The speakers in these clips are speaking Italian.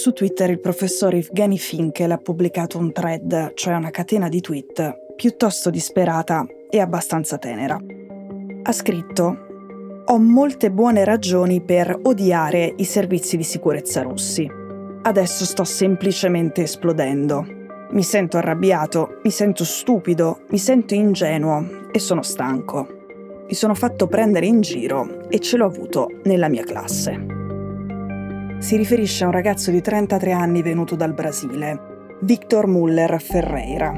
Su Twitter il professor Evgeny Finkel ha pubblicato un thread, cioè una catena di tweet, piuttosto disperata e abbastanza tenera. Ha scritto ho molte buone ragioni per odiare i servizi di sicurezza russi. Adesso sto semplicemente esplodendo. Mi sento arrabbiato, mi sento stupido, mi sento ingenuo e sono stanco. Mi sono fatto prendere in giro e ce l'ho avuto nella mia classe si riferisce a un ragazzo di 33 anni venuto dal Brasile, Victor Muller Ferreira.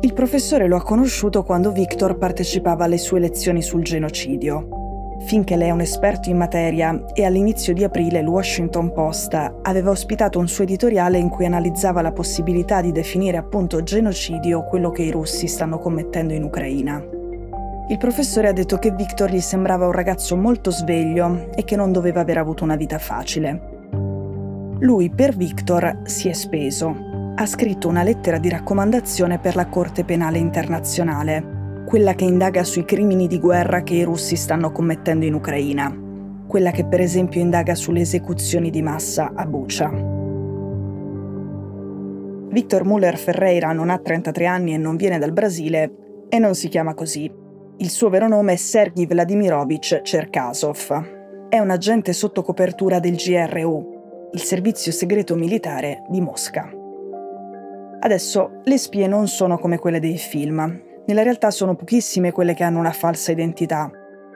Il professore lo ha conosciuto quando Victor partecipava alle sue lezioni sul genocidio. Finché lei è un esperto in materia e all'inizio di aprile il Washington Post aveva ospitato un suo editoriale in cui analizzava la possibilità di definire appunto genocidio quello che i russi stanno commettendo in Ucraina. Il professore ha detto che Victor gli sembrava un ragazzo molto sveglio e che non doveva aver avuto una vita facile. Lui per Victor si è speso. Ha scritto una lettera di raccomandazione per la Corte Penale Internazionale, quella che indaga sui crimini di guerra che i russi stanno commettendo in Ucraina, quella che per esempio indaga sulle esecuzioni di massa a Bucha. Victor Muller Ferreira non ha 33 anni e non viene dal Brasile e non si chiama così. Il suo vero nome è Sergei Vladimirovich Cherkasov. È un agente sotto copertura del GRU, il servizio segreto militare di Mosca. Adesso le spie non sono come quelle dei film. Nella realtà sono pochissime quelle che hanno una falsa identità.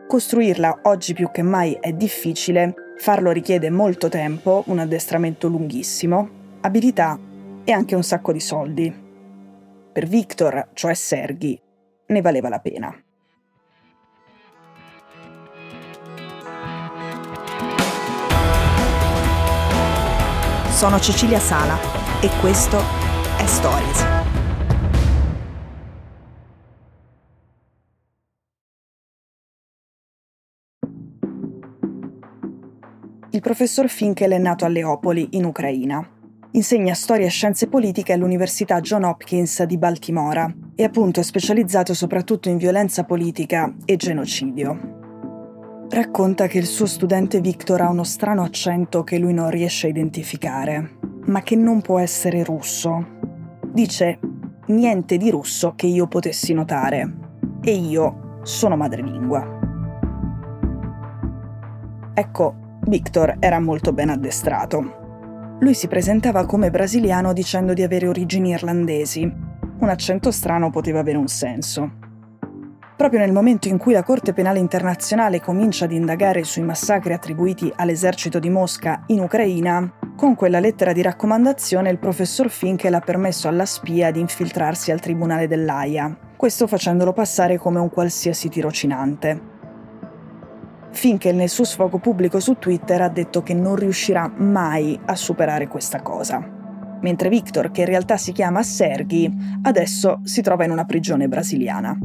Costruirla oggi più che mai è difficile, farlo richiede molto tempo, un addestramento lunghissimo, abilità e anche un sacco di soldi. Per Victor, cioè Sergei, ne valeva la pena. Sono Cecilia Sala e questo è Stories. Il professor Finkel è nato a Leopoli, in Ucraina. Insegna storia e scienze politiche all'Università John Hopkins di Baltimora e appunto è specializzato soprattutto in violenza politica e genocidio. Racconta che il suo studente Victor ha uno strano accento che lui non riesce a identificare, ma che non può essere russo. Dice niente di russo che io potessi notare. E io sono madrelingua. Ecco, Victor era molto ben addestrato. Lui si presentava come brasiliano dicendo di avere origini irlandesi. Un accento strano poteva avere un senso. Proprio nel momento in cui la Corte Penale Internazionale comincia ad indagare sui massacri attribuiti all'esercito di Mosca in Ucraina, con quella lettera di raccomandazione il professor Finkel ha permesso alla spia di infiltrarsi al tribunale dell'AIA, questo facendolo passare come un qualsiasi tirocinante. Finkel nel suo sfogo pubblico su Twitter ha detto che non riuscirà mai a superare questa cosa. Mentre Victor, che in realtà si chiama Sergei, adesso si trova in una prigione brasiliana.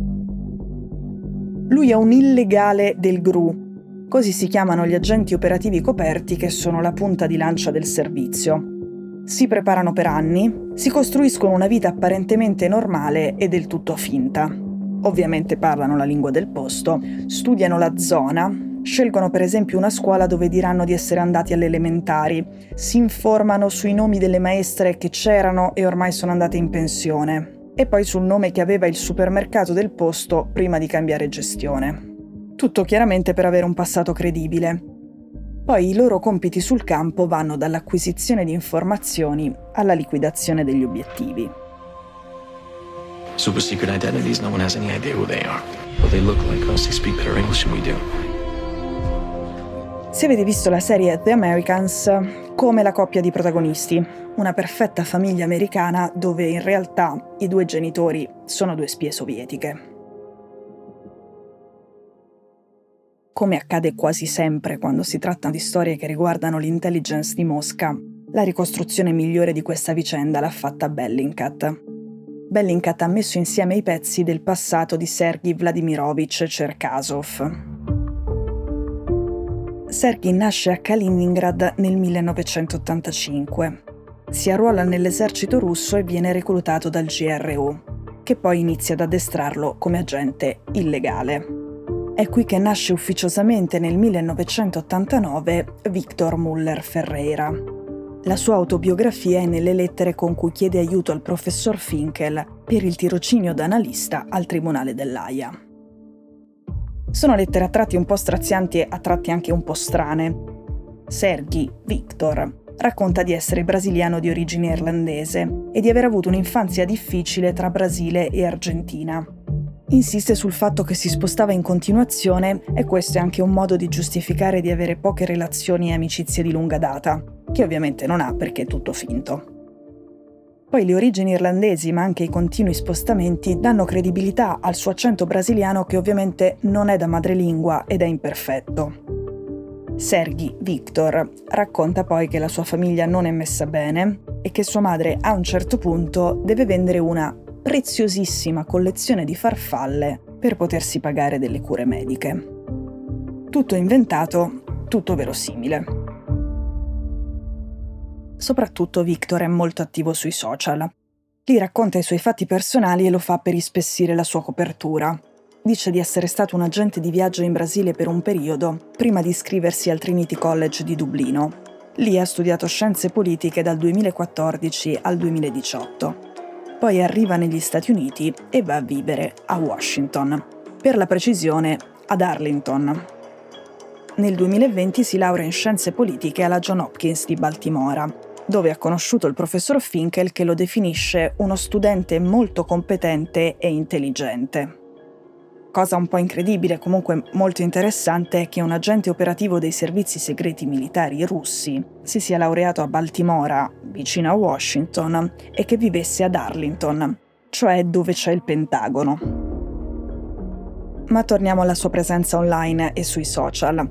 Lui è un illegale del GRU, così si chiamano gli agenti operativi coperti che sono la punta di lancia del servizio. Si preparano per anni, si costruiscono una vita apparentemente normale e del tutto finta. Ovviamente parlano la lingua del posto, studiano la zona, scelgono per esempio una scuola dove diranno di essere andati alle elementari, si informano sui nomi delle maestre che c'erano e ormai sono andate in pensione, e poi sul nome che aveva il supermercato del posto prima di cambiare gestione. Tutto chiaramente per avere un passato credibile. Poi i loro compiti sul campo vanno dall'acquisizione di informazioni alla liquidazione degli obiettivi. Super secret identities, no one has any idea who they are. But they look like us, they speak better English than we do. Se avete visto la serie The Americans, come la coppia di protagonisti, una perfetta famiglia americana dove in realtà i due genitori sono due spie sovietiche. Come accade quasi sempre quando si tratta di storie che riguardano l'intelligence di Mosca, la ricostruzione migliore di questa vicenda l'ha fatta Bellingcat. Bellingcat ha messo insieme i pezzi del passato di Sergei Vladimirovich Cherkasov. Sergei nasce a Kaliningrad nel 1985 si arruola nell'esercito russo e viene reclutato dal GRU, che poi inizia ad addestrarlo come agente illegale. È qui che nasce ufficiosamente nel 1989 Victor Muller Ferreira. La sua autobiografia è nelle lettere con cui chiede aiuto al professor Finkel per il tirocinio da analista al Tribunale dell'AIA. Sono lettere a tratti un po' strazianti e a tratti anche un po' strane. Sergi Victor racconta di essere brasiliano di origine irlandese e di aver avuto un'infanzia difficile tra Brasile e Argentina. Insiste sul fatto che si spostava in continuazione e questo è anche un modo di giustificare di avere poche relazioni e amicizie di lunga data, che ovviamente non ha perché è tutto finto. Poi le origini irlandesi, ma anche i continui spostamenti, danno credibilità al suo accento brasiliano che ovviamente non è da madrelingua ed è imperfetto. Sergi Victor racconta poi che la sua famiglia non è messa bene e che sua madre a un certo punto deve vendere una preziosissima collezione di farfalle per potersi pagare delle cure mediche. Tutto inventato, tutto verosimile. Soprattutto Victor è molto attivo sui social. Lì racconta i suoi fatti personali e lo fa per ispessire la sua copertura, Dice di essere stato un agente di viaggio in Brasile per un periodo, prima di iscriversi al Trinity College di Dublino. Lì ha studiato scienze politiche dal 2014 al 2018. Poi arriva negli Stati Uniti e va a vivere a Washington, per la precisione ad Arlington. Nel 2020 si laurea in scienze politiche alla John Hopkins di Baltimora, dove ha conosciuto il professor Finkel che lo definisce uno studente molto competente e intelligente. Cosa un po' incredibile, comunque molto interessante, è che un agente operativo dei servizi segreti militari russi si sia laureato a Baltimora, vicino a Washington, e che vivesse ad Arlington, cioè dove c'è il Pentagono. Ma torniamo alla sua presenza online e sui social.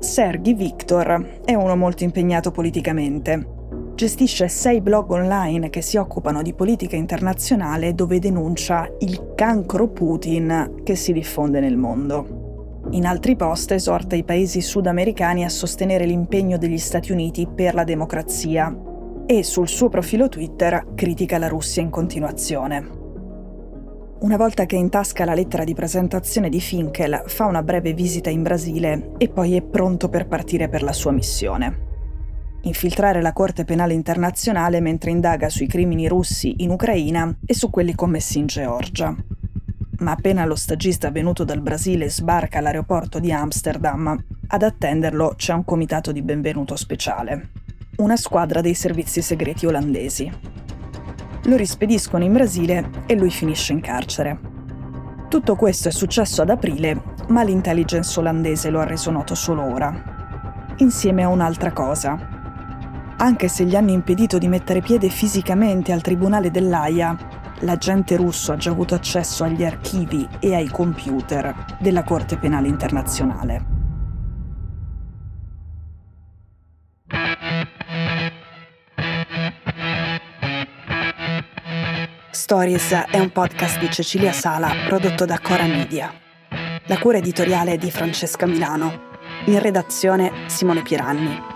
Sergei Victor è uno molto impegnato politicamente gestisce sei blog online che si occupano di politica internazionale dove denuncia il cancro Putin che si diffonde nel mondo. In altri post esorta i paesi sudamericani a sostenere l'impegno degli Stati Uniti per la democrazia e sul suo profilo Twitter critica la Russia in continuazione. Una volta che in tasca la lettera di presentazione di Finkel, fa una breve visita in Brasile e poi è pronto per partire per la sua missione infiltrare la Corte Penale Internazionale mentre indaga sui crimini russi in Ucraina e su quelli commessi in Georgia. Ma appena lo stagista venuto dal Brasile sbarca all'aeroporto di Amsterdam, ad attenderlo c'è un comitato di benvenuto speciale. Una squadra dei servizi segreti olandesi. Lo rispediscono in Brasile e lui finisce in carcere. Tutto questo è successo ad aprile, ma l'intelligence olandese lo ha reso noto solo ora. Insieme a un'altra cosa, anche se gli hanno impedito di mettere piede fisicamente al tribunale dell'AIA, l'agente russo ha già avuto accesso agli archivi e ai computer della Corte Penale Internazionale. Stories è un podcast di Cecilia Sala prodotto da Cora Media. La cura editoriale è di Francesca Milano. In redazione Simone Piranni.